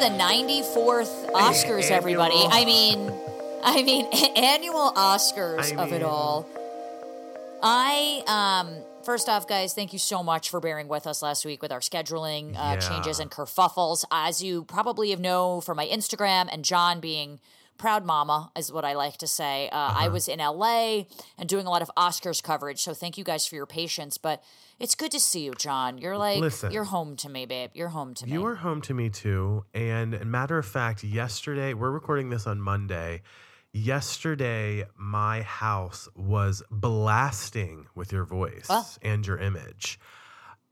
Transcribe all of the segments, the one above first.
the 94th Oscars, everybody. I mean, I mean, annual Oscars I of it all. I um first off, guys, thank you so much for bearing with us last week with our scheduling uh, Yeah. changes and kerfuffles. As you probably have know from my Instagram and John being proud mama is what I like to say. Uh, Uh-huh. I was in LA and doing a lot of Oscars coverage, so thank you guys for your patience. But it's good to see you, John. You're like Listen. you're home to me, babe. You're home to me. You are home to me too. And matter of fact, yesterday, we're recording this on Monday. Yesterday, my house was blasting with your voice Oh. and your image.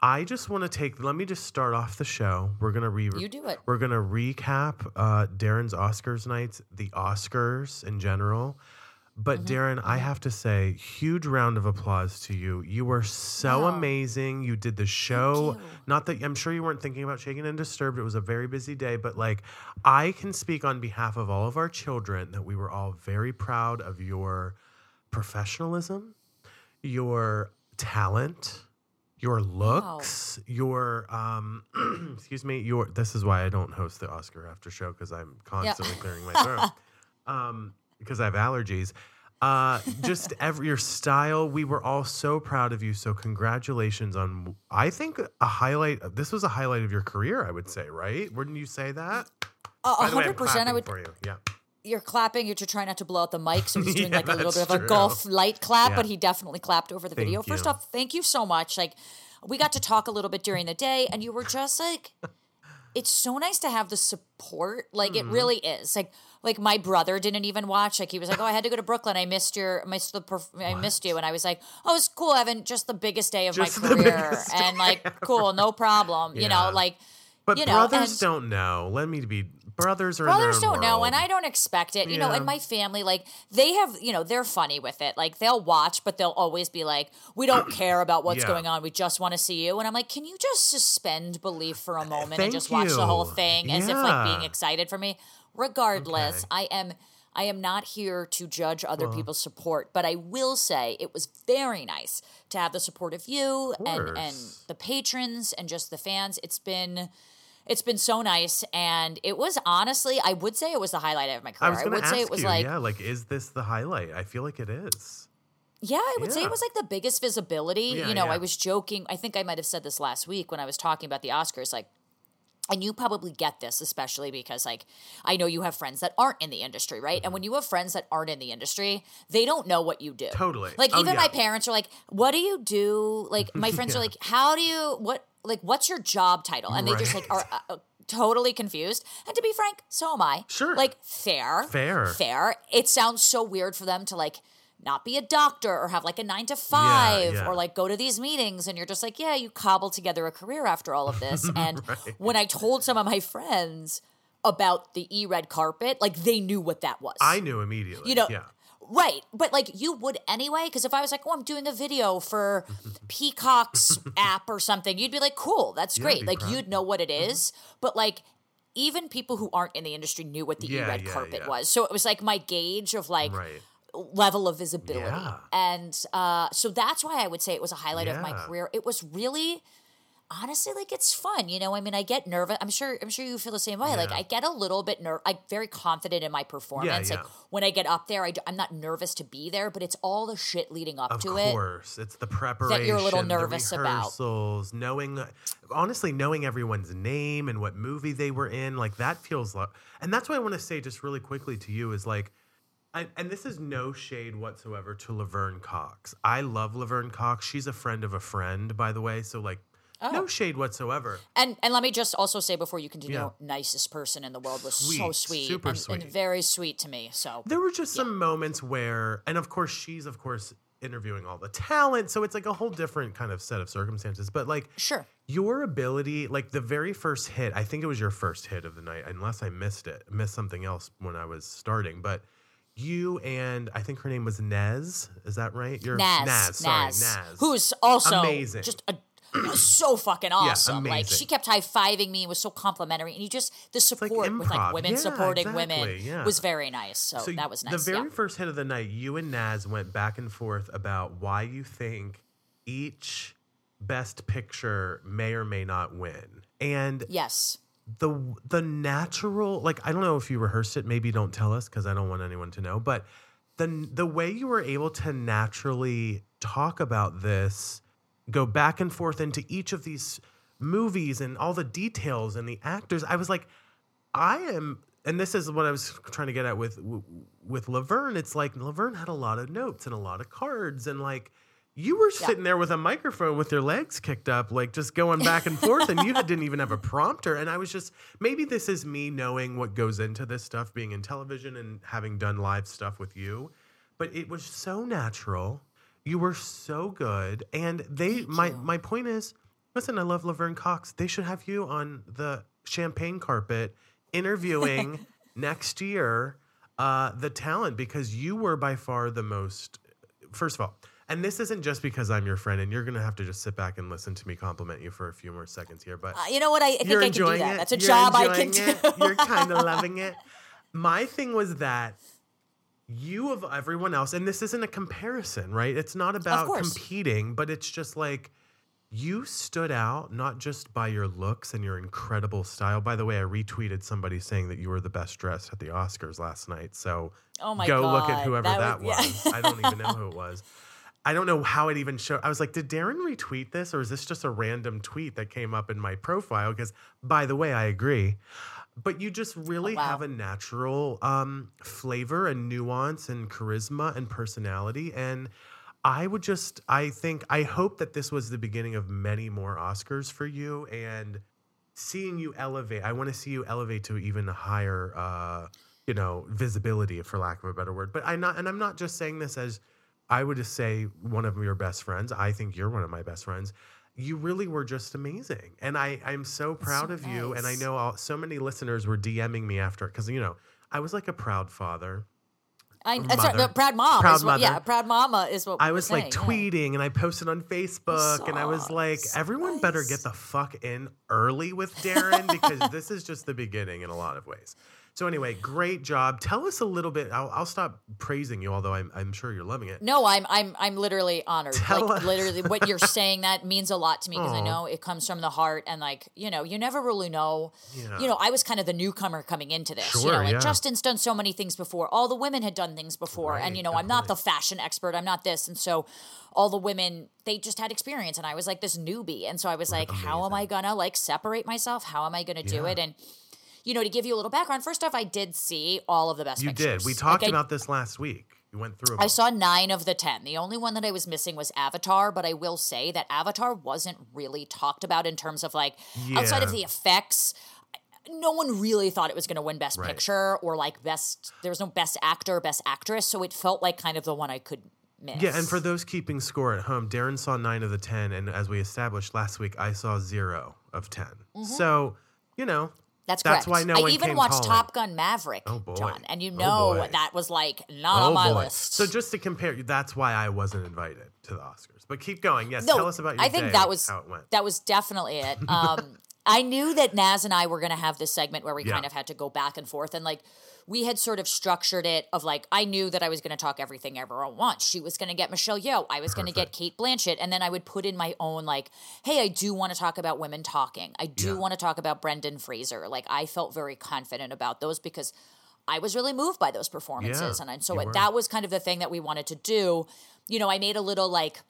I just want to take, let me just start off the show. We're going to re You do it. We're to recap uh, Daryn's Oscars nights, the Oscars in general. But Mm-hmm. Daryn, I have to say, huge round of applause to you. You were so Wow. amazing. You did the show. Not that I'm sure you weren't thinking about Shaken and Disturbed. It was a very busy day, but like I can speak on behalf of all of our children that we were all very proud of your professionalism, your talent, your looks, your um excuse me, your this is why I don't host the Oscar after show because I'm constantly clearing my throat. Um because I have allergies. Uh just every your style, we were all so proud of you. So congratulations on I think a highlight this was a highlight of your career, I would say, right? Wouldn't you say that? A By the way, I'm hundred percent. I would. for you. Yeah. You're clapping. You're trying not to blow out the mic, so he's doing Yeah, like a little bit of a true. golf light clap. Yeah. But he definitely clapped over the Thank video. First off, thank you so much. Like, we got to talk a little bit during the day, and you were just like, it's so nice to have the support. Like, Mm-hmm. it really is. Like, like my brother didn't even watch. Like, he was like, "Oh, I had to go to Brooklyn. I missed your, missed the, perf- I missed you." And I was like, "Oh, it's cool, Evan. Just the biggest day of Just my career, and like, cool, no problem. You know, like." But you know, brothers and- don't know. Let me be brothers are brothers don't know and i don't expect it. You know Yeah. and my family like they have you know they're funny with it. Like they'll watch but they'll always be like we don't care about what's Yeah. going on. We just want to see you. And i'm like can you just suspend belief for a moment Thank and just watch the whole thing as if like being excited for me? Regardless Okay. i am I am not here to judge other people's support, but I will say it was very nice to have the support of you and, and the patrons and just the fans. It's been it's been so nice and it was honestly i would say it was the highlight of my career. I i, going would to ask say it was you, like yeah, like is this the highlight? I feel like it is. yeah i would say it was like the biggest visibility Yeah, you know yeah. i was joking i think i might have said this last week when i was talking about the oscars like and you probably get this especially because like i know you have friends that aren't in the industry right Mm-hmm. and when you have friends that aren't in the industry they don't know what you do Totally. like Oh, even yeah. my parents are like what do you do like my friends are like how do you what like what's your job title and they just like are uh, totally confused and to be frank so am i Sure. like fair Fair. fair it sounds so weird for them to like not be a doctor or have like a nine to five yeah. or like go to these meetings and you're just like yeah you cobbled together a career after all of this and when i told some of my friends about the e-red carpet like they knew what that was I knew immediately. you know yeah. Right but like you would anyway because if i was like oh i'm doing a video for peacock's app or something you'd be like cool that's Yeah, great like proud. you'd know what it is but like even people who aren't in the industry knew what the Yeah, e-red yeah, carpet was so it was like my gauge of like Right. level of visibility and uh, so that's why i would say it was a highlight of my career. It was really honestly like it's fun you know i mean i get nervous i'm sure i'm sure you feel the same way like i get a little bit nerve i'm very confident in my performance like yeah. when i get up there I am not nervous to be there but it's all the shit leading up Of to it of course, it's the preparation. you're a little the nervous about. rehearsals, knowing, honestly, knowing everyone's name and what movie they were in, like that feels like, and that's why I want to say just really quickly to you is like, I, and this is no shade whatsoever to Laverne Cox. I love Laverne Cox. She's a friend of a friend, by the way. So like, Oh. no Oh. shade whatsoever. and and let me just also say before you continue Yeah. nicest person in the world was so Sweet, sweet super and, and sweet. very sweet to me so There were just some moments where, and of course, she's of course interviewing all the talent, so it's like a whole different kind of set of circumstances. But like, sure your ability, like the very first hit, I think it was your first hit of the night, unless I missed it, missed something else when I was starting. But you and I think her name was Nez. Is that right? Your Naz, Naz, sorry, Naz, Naz. who's also Amazing. just a, so fucking awesome. like she kept high fiving me and was so complimentary, and you just the support with like women Yeah, supporting women yeah. was very nice. So, So that was nice. The very yeah. first hit of the night, you and Naz went back and forth about why you think each best picture may or may not win. And yes. the the natural like I don't know if you rehearsed it. Maybe don't tell us because I don't want anyone to know. But the the way you were able to naturally talk about this, go back and forth into each of these movies and all the details and the actors, I was like, I am. And this is what I was trying to get at with with Laverne. It's like Laverne had a lot of notes and a lot of cards and like you were Yeah. sitting there with a microphone with your legs kicked up, like just going back and forth, and you didn't even have a prompter. And I was just, maybe this is me knowing what goes into this stuff, being in television and having done live stuff with you. But it was so natural. You were so good. And they, my, my point is, listen, I love Laverne Cox. They should have you on the champagne carpet interviewing next year uh, the talent because you were by far the most first of all, and this isn't just because I'm your friend, and you're gonna have to just sit back and listen to me compliment you for a few more seconds here. But Uh, you know what? I, I think you're I can do that. it. That's a You're job I can do. You're kind of loving it. My thing was that you of everyone else, and this isn't a comparison, right? It's not about competing, but it's just like you stood out not just by your looks and your incredible style. By the way, I retweeted somebody saying that you were the best dressed at the Oscars last night. So Oh my go look at whoever that that, was- was. I don't even know who it was. I don't know how it even showed. I was like, did Daryn retweet this or is this just a random tweet that came up in my profile? Because, by the way, I agree. But you just really wow. have a natural um, flavor and nuance and charisma and personality. And I would just, I think, I hope that this was the beginning of many more Oscars for you and seeing you elevate. I want to see you elevate to even higher, uh, you know, visibility, for lack of a better word. But I'm not, and I'm not just saying this as I would just say one of your best friends. I think you're one of my best friends. You really were just amazing, and I I'm so proud so of you. And I know all, so many listeners were DMing me after because you know I was like a proud father. I, sorry, Mother. the proud mom. Proud is what, yeah, proud mama is what I we're was like saying, yeah. tweeting and I posted on Facebook and I was like, So everyone better get the fuck in early with Daryn because this is just the beginning in a lot of ways. So anyway, great job. Tell us a little bit. I'll, I'll stop praising you, although I'm, I'm sure you're loving it. No, I'm I'm I'm literally honored. Tell like us. literally what you're saying that means a lot to me because I know it comes from the heart and like, you know, you never really know. Yeah. You know, I was kind of the newcomer coming into this. you Sure, know, like yeah. Justin's done so many things before. All the women had done things before. Right, and you know, good I'm not the fashion expert. I'm not this. And so all the women, they just had experience and I was like this newbie. And so I was like, how am I gonna like separate myself? How am I gonna do Yeah. it? And you know, to give you a little background, first off, I did see all of the best You pictures. did. We talked Like, I- about this last week. You went through. I all. saw nine of the ten. The only one that I was missing was Avatar, but I will say that Avatar wasn't really talked about in terms of like outside of the effects. No one really thought it was going to win Best Right. Picture or like Best. There was no Best Actor, Best Actress, so it felt like kind of the one I could miss. Yeah, and for those keeping score at home, Daryn saw nine of the ten, and as we established last week, I saw zero of 10 mm-hmm. So you know, that's that's correct. why no I one even watched calling. Top Gun Maverick, Oh, boy. John, and you Oh, know boy. that was like not on my list. So just to compare, that's why I wasn't invited to the Oscars. But keep going. Yes, No, tell us about your I think that was how it went. that was definitely it. Um, I knew that Naz and I were going to have this segment where we Yeah. kind of had to go back and forth, and like we had sort of structured it of like I knew that I was going to talk everything everyone wants. She was going to get Michelle Yeoh. I was going to get Cate Blanchett, and then I would put in my own like, hey, I do want to talk about women talking. I do Yeah. want to talk about Brendan Fraser. Like I felt very confident about those because. I was really moved by those performances, Yeah, and so it, that was kind of the thing that we wanted to do. You know, I made a little like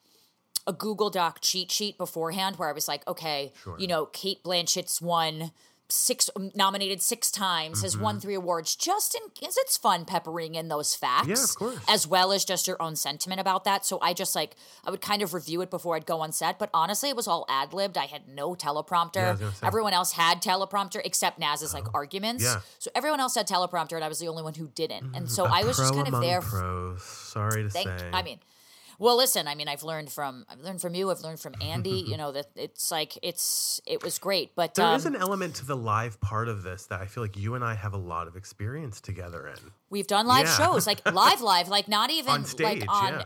a Google Doc cheat sheet beforehand where I was like, okay, you know, Cate Blanchett's won six um, nominated six times, has Mm-hmm. won three awards, just in because it's fun peppering in those facts. Yeah, of course. As well as just your own sentiment about that. So I just like I would kind of review it before I'd go on set. But honestly, it was all ad libbed. I had no teleprompter. was everyone else had teleprompter except Naz's like uh-huh. arguments. Yeah. So everyone else had teleprompter and I was the only one who didn't. And so mm-hmm. A I was just kind of there Pros. Sorry to Thank, say. I mean, well, listen. I mean, I've learned from I've learned from you. I've learned from Andy. you know that it's like it's it was great, but there um, is an element to the live part of this that I feel like you and I have a lot of experience together in. we've done live Yeah. shows like live, live, like not even On stage, like on. yeah.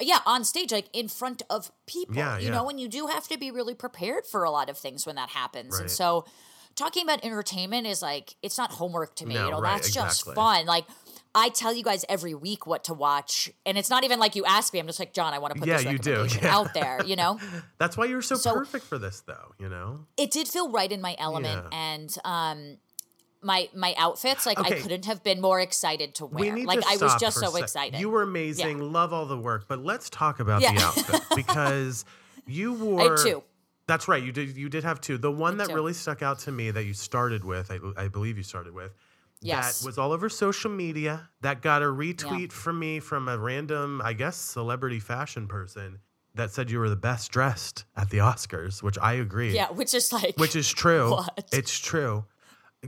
Yeah, on stage, like in front of people. Yeah, you yeah. know, and you do have to be really prepared for a lot of things when that happens. And so, talking about entertainment is like it's not homework to me. No, you know, right, that's just fun. Like, I tell you guys every week what to watch, and it's not even like you ask me. I'm just like, John, I want to put Yeah, this you do, yeah. out there. You know, That's why you're so, So- perfect for this, though. You know. it did feel right in my element, Yeah. and um, my my outfits, like Okay. I couldn't have been more excited to We wear. need Like to I was just so sec. excited. You were amazing. Love all the work, but let's talk about the outfit because you wore. Two. That's right. You did. You did have two. The one that two. really stuck out to me that you started with, I, I believe you started with. Yes. That was all over social media. That got a retweet from me from a random, I guess, celebrity fashion person that said you were the best dressed at the Oscars, which I agree. yeah, which is like Which is true. What? It's true.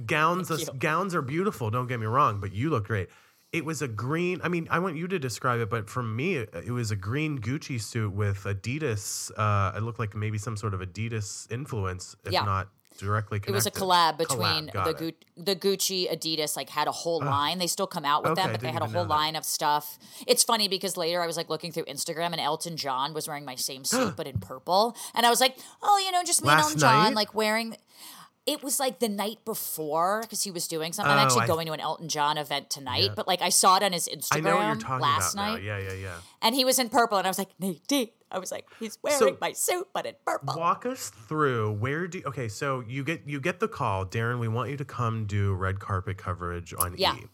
Gowns Thank gowns are beautiful, don't get me wrong, but you look great. It was a green, I mean, I want you to describe it, but for me, it, it was a green Gucci suit with Adidas. Uh, it looked like maybe some sort of Adidas influence, if Yeah. not directly connected? it was a collab between Collab, the. Gu- the Gucci Adidas like had a whole ah. line. They still come out with Okay, them, but they had a whole line of stuff. It's funny because later I was like looking through Instagram and Elton John was wearing my same suit but in purple, and I was like, oh, you know, just me and Last Elton John like wearing. It was like the night before because he was doing something. I'm Oh, actually I- going to an Elton John event tonight, Yeah. but like I saw it on his Instagram I know what you're talking last night, now. Yeah, yeah, yeah. and he was in purple, and I was like, Nadine. I was like, he's wearing So- my suit but in purple. Walk us through where do okay, so you get you get the call, Daryn, we want you to come do red carpet coverage on Yeah. E.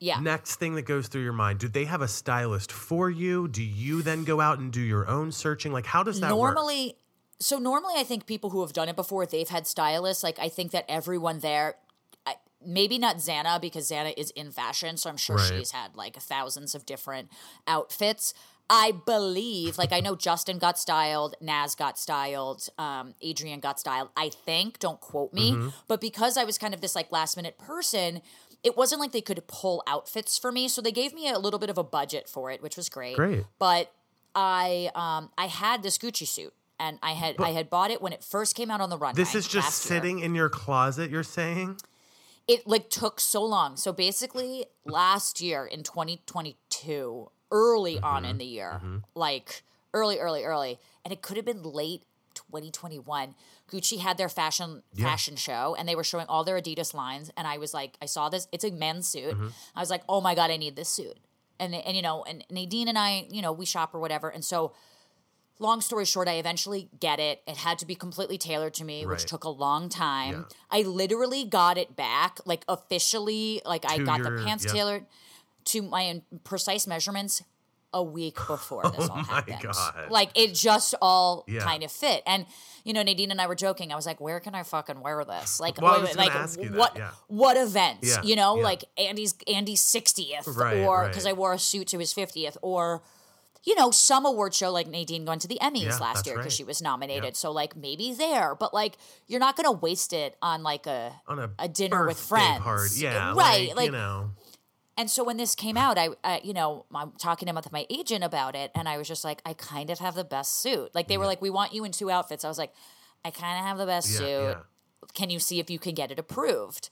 Yeah. Next thing that goes through your mind, do they have a stylist for you? Do you then go out and do your own searching? Like how does that work? normally so normally i think people who have done it before they've had stylists like i think that everyone there I, maybe not Zanna because Zanna is in fashion so i'm sure Right. she's had like thousands of different outfits i believe like i know justin got styled naz got styled um, adrian got styled i think don't quote me Mm-hmm. but because i was kind of this like last minute person it wasn't like they could pull outfits for me so they gave me a little bit of a budget for it which was great Great. but I um I had this Gucci suit and I had I had bought it when it first came out on the runway. This is just sitting in your closet, you're saying? It like took so long. So basically, last year in 2022, early Mm-hmm. on in the year, like early, early, early, and it could have been late 2021. Gucci had their fashion fashion show, and they were showing all their Adidas lines. And I was like, I saw this. It's a men's suit. Mm-hmm. I was like, oh my god, I need this suit. And and you know, and Nadine and I, you know, we shop or whatever. And so long story short, I eventually get it. It had to be completely tailored to me, which took a long time. Yeah. I literally got it back, like officially, like I got your- the pants yeah. tailored to my precise measurements a week before this oh all Oh my happened. God. Like it just all Yeah. kind of fit. And you know, Nadine and I were joking. I was like, "Where can I fucking wear this? Like, Well, wait, was wait, gonna like what yeah. what event? Yeah, You know, like Andy's Andy's sixtieth, Right, or right. because I wore a suit to his fiftieth, or you know, some award show like Nadine going to the Emmys last year because right. she was nominated. So like maybe there, but like you're not gonna waste it on like a On a, a dinner with friends. Party. Yeah, right. Like, Like, you know. And so when this came out, I, I you know, I'm talking to my agent about it, and I was just like, I kind of have the best suit. Like they were like, we want you in two outfits. I was like, I kind of have the best Yeah, suit. yeah. Can you see if you can get it approved?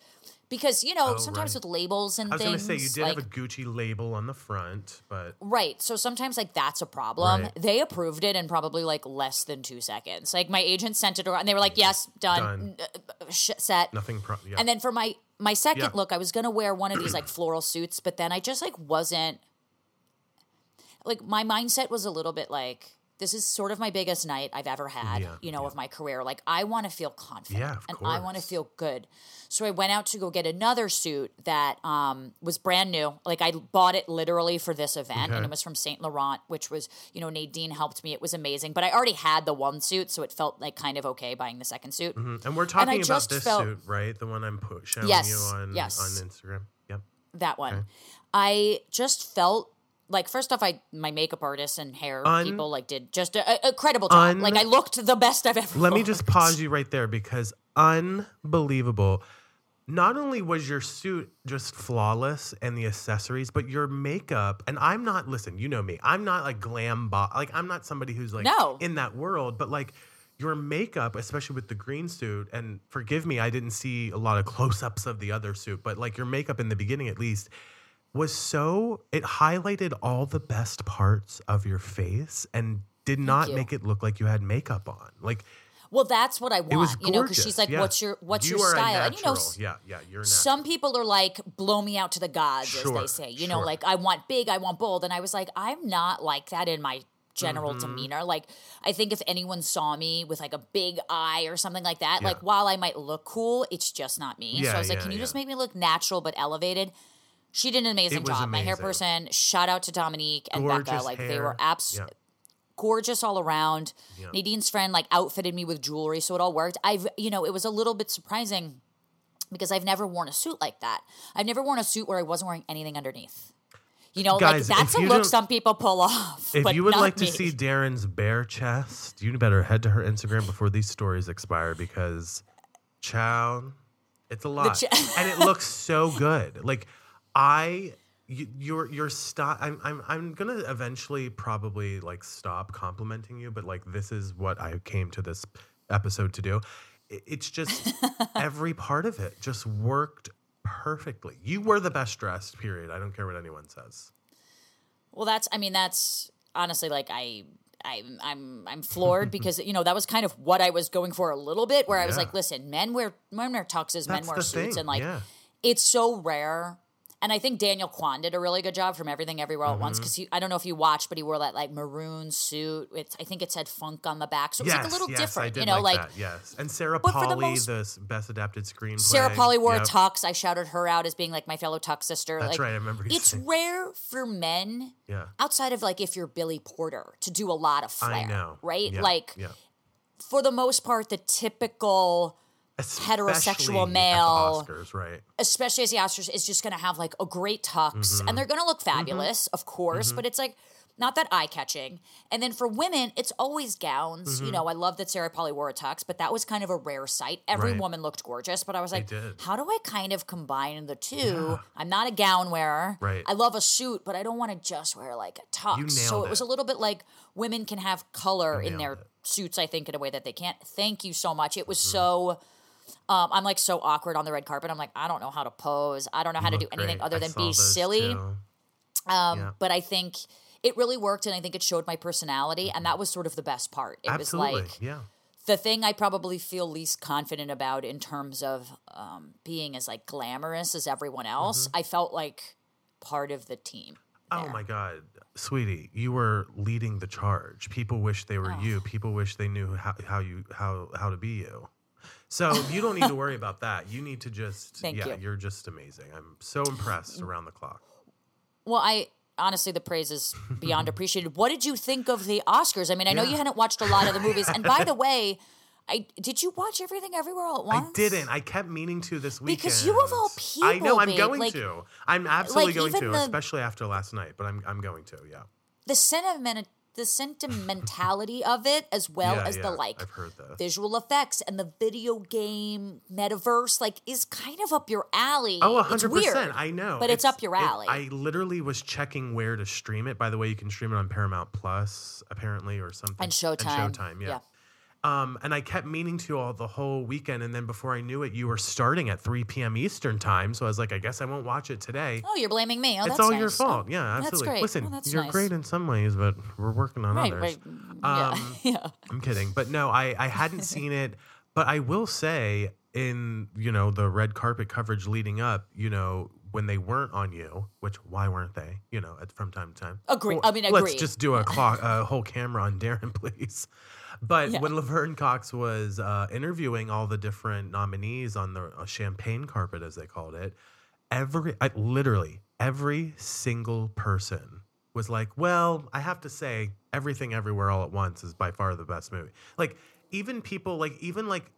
Because you know, Oh, sometimes right. with labels and I was gonna things, say you did like, have a Gucci label on the front, but Right. So sometimes like that's a problem. Right. They approved it in probably like less than two seconds. Like my agent sent it around and they were like, yes, done, Done. Uh, sh- set. nothing pro. And then for my my second Yeah. look, I was gonna wear one of these like floral suits, but then I just like wasn't like my mindset was a little bit like this is sort of my biggest night I've ever had, Yeah, you know, yeah. of my career. Like I want to feel confident Yeah, of and I want to feel good. So I went out to go get another suit that um, was brand new. Like I bought it literally for this event, and it was from Saint Laurent, which was you know Nadine helped me. It was amazing, but I already had the one suit, so it felt like kind of okay buying the second suit. Mhm. and we're talking about this felt- suit, right? The one I'm showing Yes, you on yes. on Instagram. Yep. that one. I just felt like first off, I my makeup artist and hair Un- people like did just a, a credible job. Un- like I looked the best I've ever. Let me just pause you right there because unbelievable. Not only was your suit just flawless and the accessories, but your makeup. And I'm not, listen, you know me. I'm not like glam, bo- like I'm not somebody who's like No. in that world, but like your makeup, especially with the green suit, and forgive me, I didn't see a lot of close ups of the other suit, but like your makeup in the beginning at least was so, it highlighted all the best parts of your face and did not make it look like you had makeup on. Like, Well, that's what I want, you know, because she's like, yeah. "What's your what's you your style?" And you know, yeah, yeah, you're some people are like, "Blow me out to the gods," as they say. You know, like I want big, I want bold, and I was like, I'm not like that in my general Mm-hmm. demeanor. Like, I think if anyone saw me with like a big eye or something like that, Yeah. like while I might look cool, it's just not me. so I was like, "Can you just make me look natural but elevated?" She did an amazing job. My hair person, shout out to Dominique and Becca. Gorgeous Like they were absolutely Yeah. gorgeous all around. Yeah. Nadine's friend like outfitted me with jewelry, so it all worked. I've you know, it was a little bit surprising because I've never worn a suit like that. I've never worn a suit where I wasn't wearing anything underneath. You know, Guys, like that's a look some people pull off. If but you would like to see Daryn's bare chest, you better head to her Instagram before these stories expire because, chow, it's a lot, ch- and it looks so good. Like I, you, your your style. I'm I'm I'm gonna eventually probably like stop complimenting you, but like this is what I came to this episode to do. It- It's just every part of it just worked perfectly. You were the best dressed. Period. I don't care what anyone says. Well, that's I mean that's honestly like I I'm I'm I'm floored because you know that was kind of what I was going for a little bit where I was like, listen, men wear men wear tuxes, men wear suits, thing, and like yeah. it's so rare. And I think Daniel Kwan did a really good job from Everything Everywhere All at Once Mm-hmm. because I don't know if you watched, but he wore that like maroon suit. It's I think it said funk on the back, so it was like a little yes, different, I did you know, like, like. that, yes. And Sarah for the most- the, best adapted screenplay. Sarah Polley wore Yep. a tux. I shouted her out as being like my fellow tux sister. That's like, right, I remember It's saying- rare for men Yeah, outside of like if you're Billy Porter to do a lot of flair, I know. right? Yeah, Like yeah. for the most part, the typical, Especially the male- Oscars, right? especially as the Oscars, is just going to have like a great tux, Mm-hmm. and they're going to look fabulous, of course. But it's like not that eye catching. And then for women, it's always gowns. Mm-hmm. You know, I love that Sarah Polley wore a tux, but that was kind of a rare sight. Every Right. woman looked gorgeous, but I was like, how do I kind of combine the two? I'm not a gown wearer. Right. I love a suit, but I don't want to just wear like a tux. So nailed it was a little bit like women can have color in their it. suits, I think, in a way that they can't. Thank you so much. It was Mm-hmm. so. Um, I'm like so awkward on the red carpet. I'm like, I don't know how to pose. I don't know how to do anything great. other I than be silly. Um, Yeah. But I think it really worked, and I think it showed my personality, and that was sort of the best part. It Absolutely, was like yeah. the thing I probably feel least confident about in terms of um, being as like glamorous as everyone else. I felt like part of the team. Mm-hmm. Oh my God, sweetie, you were leading the charge. People wish they were Oh. you. People wish they knew how, how you how how to be you. So you don't need to worry about that. You need to just Thank yeah, you. you're just amazing. I'm so impressed mm. around the clock. Well, I honestly, the praise is beyond appreciated. What did you think of the Oscars? I mean, I know you hadn't watched a lot of the movies, and by the way, I did you watch everything everywhere all at once? I didn't. I kept meaning to this weekend. Because you of all people. I know I'm babe, going like- to. I'm absolutely like, going to, the- especially after last night. But I'm I'm going to. Yeah. the sentiment, the sentimentality of it, as well Yeah, as yeah, the like I've heard this. visual effects and the video game metaverse, like is kind of up your alley. Oh, It's hundred weird, percent. I know, but it's, up your it- alley. I literally was checking where to stream it. By the way, you can stream it on Paramount Plus, apparently, or something. and Showtime. And Showtime, yeah. Um, and I kept meaning to all the whole weekend, and then before I knew it, you were starting at 3 p.m. Eastern time. So I was like, I guess I won't watch it today. Oh, you're blaming me. Oh, it's that's all nice. your fault. Oh, yeah, that's absolutely. great. Listen, Oh, that's you're nice. great in some ways, but we're working on Right, others. right. Yeah, Um, yeah. I'm kidding, but no, I I hadn't seen it, but I will say in you know the red carpet coverage leading up, you know when they weren't on you, which why weren't they? You know, at, from time to time. Agree- Or I mean, let's just do a clock, a whole camera on Daryn, please. But Yeah. when Laverne Cox was uh, interviewing all the different nominees on the uh, champagne carpet, as they called it, every I, literally every single person was like, "Well, I have to say, everything, everywhere, all at once is by far the best movie." Like even people, like even like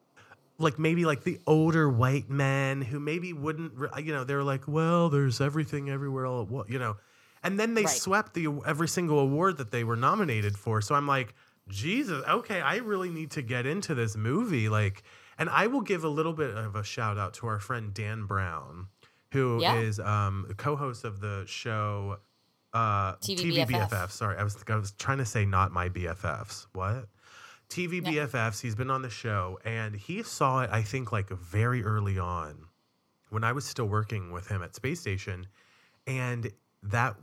like maybe like the older white men who maybe wouldn't, you know, they were like, "Well, there's everything, everywhere, all at once," you know, and then they Right. swept the every single award that they were nominated for. So I'm like, Jesus, okay, I really need to get into this movie, like. And I will give a little bit of a shout out to our friend Dan Brown, who is Yeah. um, co-host of the show uh, TV BFF. BFF. Sorry, I was I was trying to say not my BFFs. What? TV Yeah. BFFs. He's been on the show, and he saw it. I think like very early on, when I was still working with him at Space Station, and that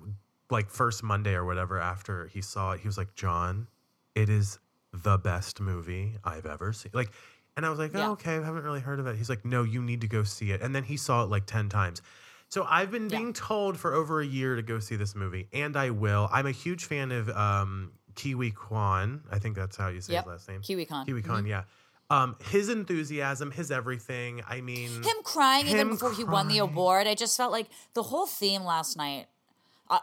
like first Monday or whatever after he saw it, he was like, "John, it is the best movie I've ever seen. Like, and I was like, oh, Yeah. okay, I haven't really heard of it. He's like, no, you need to go see it. And then he saw it like 10 times. So I've been Yeah. being told for over a year to go see this movie, and I will. I'm a huge fan of um, Ke Huy Quan. I think that's how you say Yep. his last name. Ke Huy Quan. Kiwi Kwan, yeah. Um, his enthusiasm, his everything. I mean, him crying even Him before he won the award. I just felt like the whole theme last night. Uh,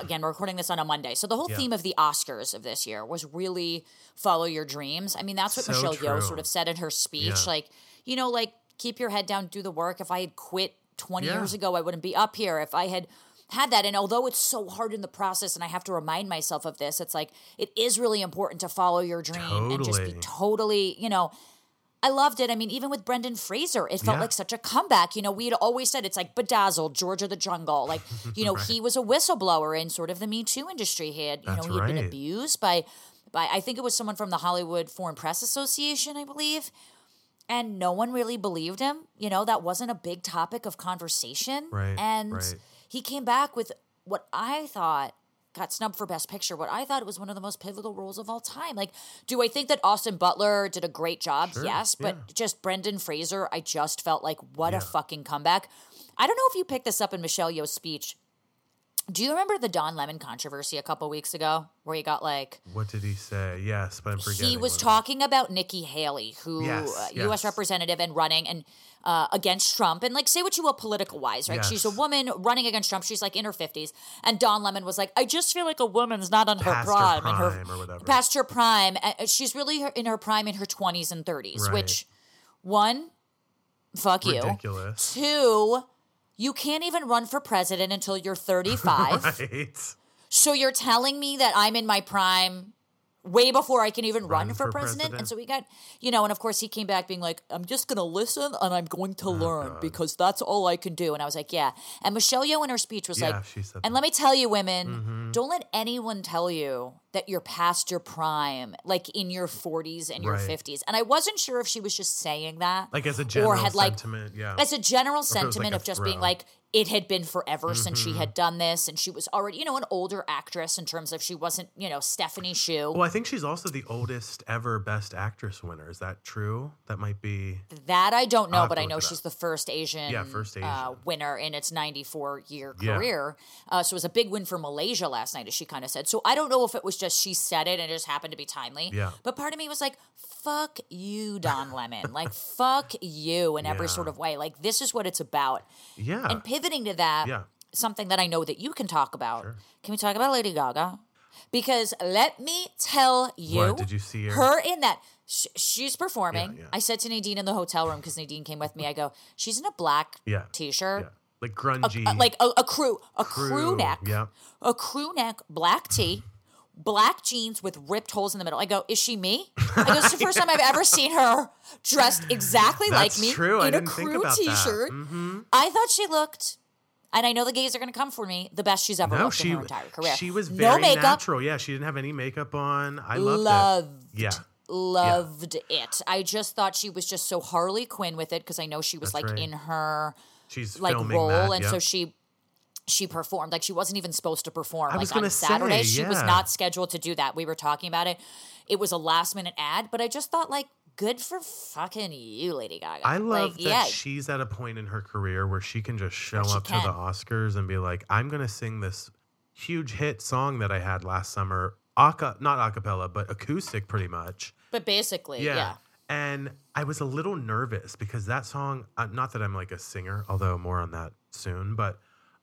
again, we're recording this on a Monday, so the whole Yeah. theme of the Oscars of this year was really follow your dreams. I mean, that's what So Michelle Yeoh sort of said in her speech. Yeah. Like, you know, like keep your head down, do the work. If I had quit twenty Yeah. years ago, I wouldn't be up here. If I had had that, and although it's so hard in the process, and I have to remind myself of this, it's like it is really important to follow your dream and just be Totally. totally, you know. I loved it. I mean, even with Brendan Fraser, it felt Yeah. like such a comeback. You know, we had always said it's like Bedazzled, George of the Jungle. Like, you know, he was a whistleblower in sort of the Me Too industry. He had, you That's know, he had been abused by, by I think it was someone from the Hollywood Foreign Press Association, I believe. And no one really believed him. You know, that wasn't a big topic of conversation. Right, And right. he came back with what I thought got snubbed for best picture what i thought it was one of the most pivotal roles of all time like do i think that austin butler did a great job Sure, yes but yeah. just brendan fraser i just felt like what Yeah. a fucking comeback i don't know if you picked this up in michelle yeoh's speech do you remember the don lemon controversy a couple weeks ago where he got like what did he say? Yes, but I'm forgetting. he was what it talking about Nikki Haley, who Yes, uh, yes. U.S. representative and running and uh, against Trump, and like say what you will political wise, right? She's a woman running against Trump. She's like in her fifties, and Don Lemon was like, "I just feel like a woman's not on her Past her prime, in her prime or whatever. past her prime. She's really in her prime in her twenties and thirties, Right. which one, fuck you. Ridiculous. Two, you can't even run for president until you're 35. Right. So you're telling me that I'm in my prime way before I can even run, Run for, for president? president. And so we got, you know, and of course he came back being like, I'm just going to listen and I'm going Oh, to learn because that's all I can do. And I was like, yeah. And Michelle Yeoh in her speech was Yeah, like, and that. let me tell you, women, Mm-hmm. don't let anyone tell you that you're past your prime, like in your 40s and your Right. 50s. And I wasn't sure if she was just saying that. Like as a general or had like sentiment, yeah. as a general like sentiment a of just being like it had been forever since Mm-hmm. she had done this and she was already you know an older actress in terms of she wasn't you know stephanie Hsu well, I think she's also the oldest ever Best Actress winner. Is that true? That might be. that i don't know but i know she's the first asian, Yeah, first Uh, Asian. winner in its 94 year Yeah. career uh, so it was a big win for malaysia last night as she kind of said so i don't know if it was just she said it and it just happened to be timely Yeah. but part of me was like fuck you don lemon like fuck you in every Yeah. sort of way like this is what it's about Yeah. And pivoting to that, Yeah. something that I know that you can talk about. Can we talk about Lady Gaga? Because let me tell you, What, did you see her? Her in that. sh- She's performing. Yeah, yeah. I said to Nadine in the hotel room because Nadine came with me. I go, she's in a black Yeah. t-shirt. Like grungy. uh, like a, a crew, a crew, Crew, neck, yeah. a crew neck, black tee, black jeans with ripped holes in the middle. I go, is she me? I go, it's the first time I've ever seen her dressed exactly like me true. In a crew t-shirt. Mm-hmm. I thought she looked, and I know the gays are going to come for me, the best she's ever no, looked she in her entire career. she was no very makeup. natural. Yeah, she didn't have any makeup on. I loved, Loved, it. Yeah. loved it. I just thought she was just so Harley Quinn with it because I know she was That's like right. in her She's like role, that. and yeah. so she she performed like she wasn't even supposed to perform. I was like on Saturday, say, she was not scheduled to do that. We were talking about it. It was a last minute ad, but I just thought like, good for fucking you, Lady Gaga. I love like, that yeah, she's at a point in her career where she can just show up to the Oscars and be like, "I'm going to sing this huge hit song that I had last summer, aca- not a cappella, but acoustic, pretty much." but basically, Yeah. yeah. And I was a little nervous because that song, uh, not that I'm like a singer, although more on that soon, but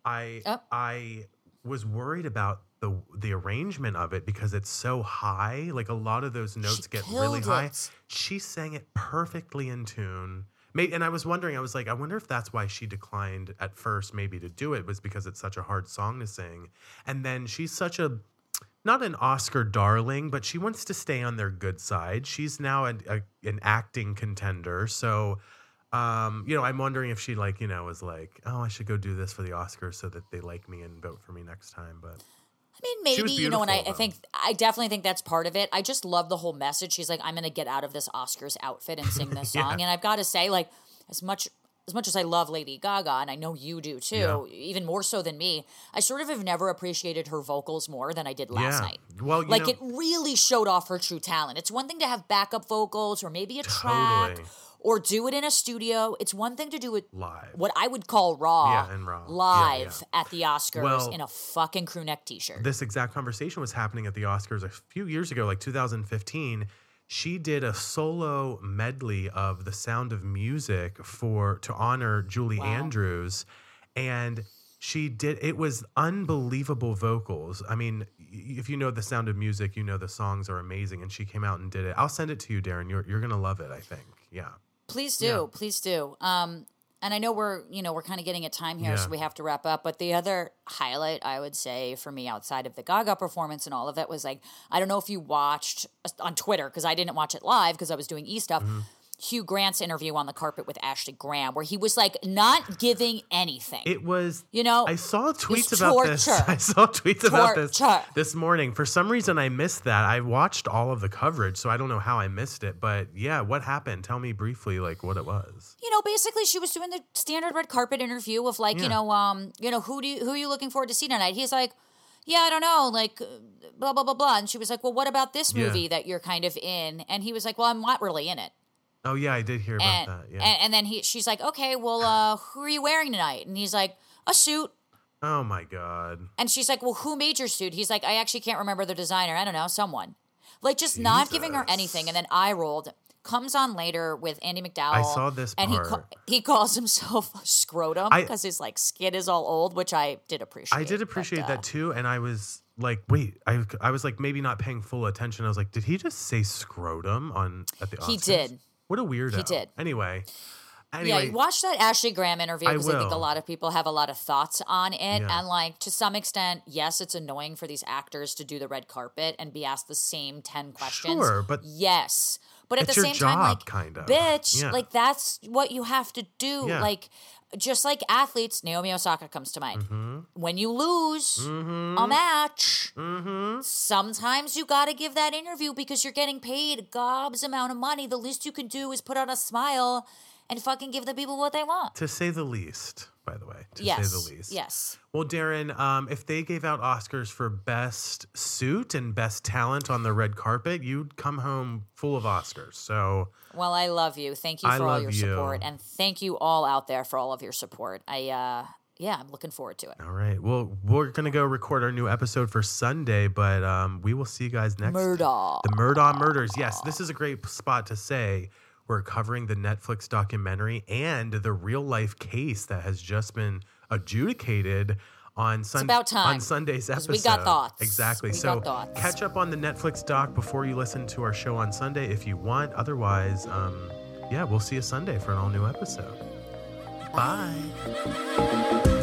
I Oh. I was worried about the the arrangement of it because it's so high. Like a lot of those notes get really killed high. it. She sang it perfectly in tune. May- And I was wondering, I was like, I wonder if that's why she declined at first, maybe to do it, was because it's such a hard song to sing. And then she's such a not an Oscar darling, but she wants to stay on their good side. She's now an, a, an acting contender. So, um, you know, I'm wondering if she like, you know, was like, oh, I should go do this for the Oscars so that they like me and vote for me next time. But I mean, maybe you know, and I, I think I definitely think that's part of it. I just love the whole message. She's like, I'm going to get out of this Oscars outfit and sing this Yeah. song, and I've got to say, like, as much as much as I love Lady Gaga, and I know you do too, Yeah. even more so than me, I sort of have never appreciated her vocals more than I did last Yeah. night. Well, you like know- it really showed off her true talent. It's one thing to have backup vocals or maybe a track Totally. Or do it in a studio. It's one thing to do it Live. what I would call raw, Yeah, and raw. Live yeah. at the Oscars Well, in a fucking crew neck t-shirt. this exact conversation was happening at the Oscars a few years ago, like 2015. She did a solo medley of The Sound of Music for to honor Julie Wow. Andrews, and she did. It was unbelievable vocals. I mean, if you know The Sound of Music, you know the songs are amazing, and she came out and did it. I'll send it to you, Daryn. You're you're gonna love it. I think. Yeah. Please do, Yeah. please do. Um, and I know we're, you know, we're kind of getting at time here, so we have to wrap up. But the other highlight, I would say, for me, outside of the Gaga performance and all of it, was like, I don't know if you watched uh, on Twitter because I didn't watch it live because I was doing e stuff. Mm-hmm. Hugh Grant's interview on the carpet with Ashley Graham, where he was like not giving anything. It was. you know, I saw tweets about this. I saw tweets about this this morning. For some reason, I missed that. I watched all of the coverage, so I don't know how I missed it. But yeah, what happened? Tell me briefly, like what it was. you know, basically she was doing the standard red carpet interview of like, Yeah. you know, um, you know, who do you who are you looking forward to see tonight? He's like, yeah, I don't know, like blah blah blah blah. And she was like, well, what about this Yeah. movie that you're kind of in? And he was like, well, I'm not really in it. Oh yeah, I did hear about And that. Yeah. and, and then he she's like, okay, well, uh, who are you wearing tonight? And he's like, a suit. oh my god. And she's like, well, who made your suit? He's like, I actually can't remember the designer. I don't know, someone. Like just not giving her anything. And then I rolled. Comes on later with Andie MacDowell. I saw this and he ca- he calls himself scrotum because his like skin is all old, which I did appreciate. I did but, appreciate uh, that too, and I was like, wait, I I was like maybe not paying full attention. I was like, did he just say scrotum on at the Oscars? He did. What a weirdo. He did. Anyway. Yeah, Anyway. watch that Ashley Graham interview because I, think a lot of people have a lot of thoughts on it. Yeah. And like to some extent, yes, it's annoying for these actors to do the red carpet and be asked the same ten questions. Sure, but yes, but at the same time, like kind of. bitch, Yeah. like that's what you have to do. Yeah. Like just like athletes, Naomi Osaka comes to mind. Mm-hmm. When you lose a match, sometimes you got to give that interview because you're getting paid gobs amount of money. The least you can do is put on a smile and fucking give the people what they want. to say the least, by the way, to yes. say the least. Yes. Well, Daryn, um, if they gave out Oscars for best suit and best talent on the red carpet, you'd come home full of Oscars. So Well, I love you. Thank you I for all love your you. support, and thank you all out there for all of your support. I, uh, yeah, I'm looking forward to it. All right. Well, we're gonna go record our new episode for Sunday, but um, we will see you guys next. Murdaugh. The Murdaugh murders. Yes, this is a great spot to say we're covering the Netflix documentary and the real life case that has just been adjudicated on Sunday about time, on Sunday's episode. we got thoughts. Exactly. We so thoughts. catch up on the Netflix doc before you listen to our show on Sunday if you want. Otherwise, um, yeah, we'll see you Sunday for an all new episode. Bye.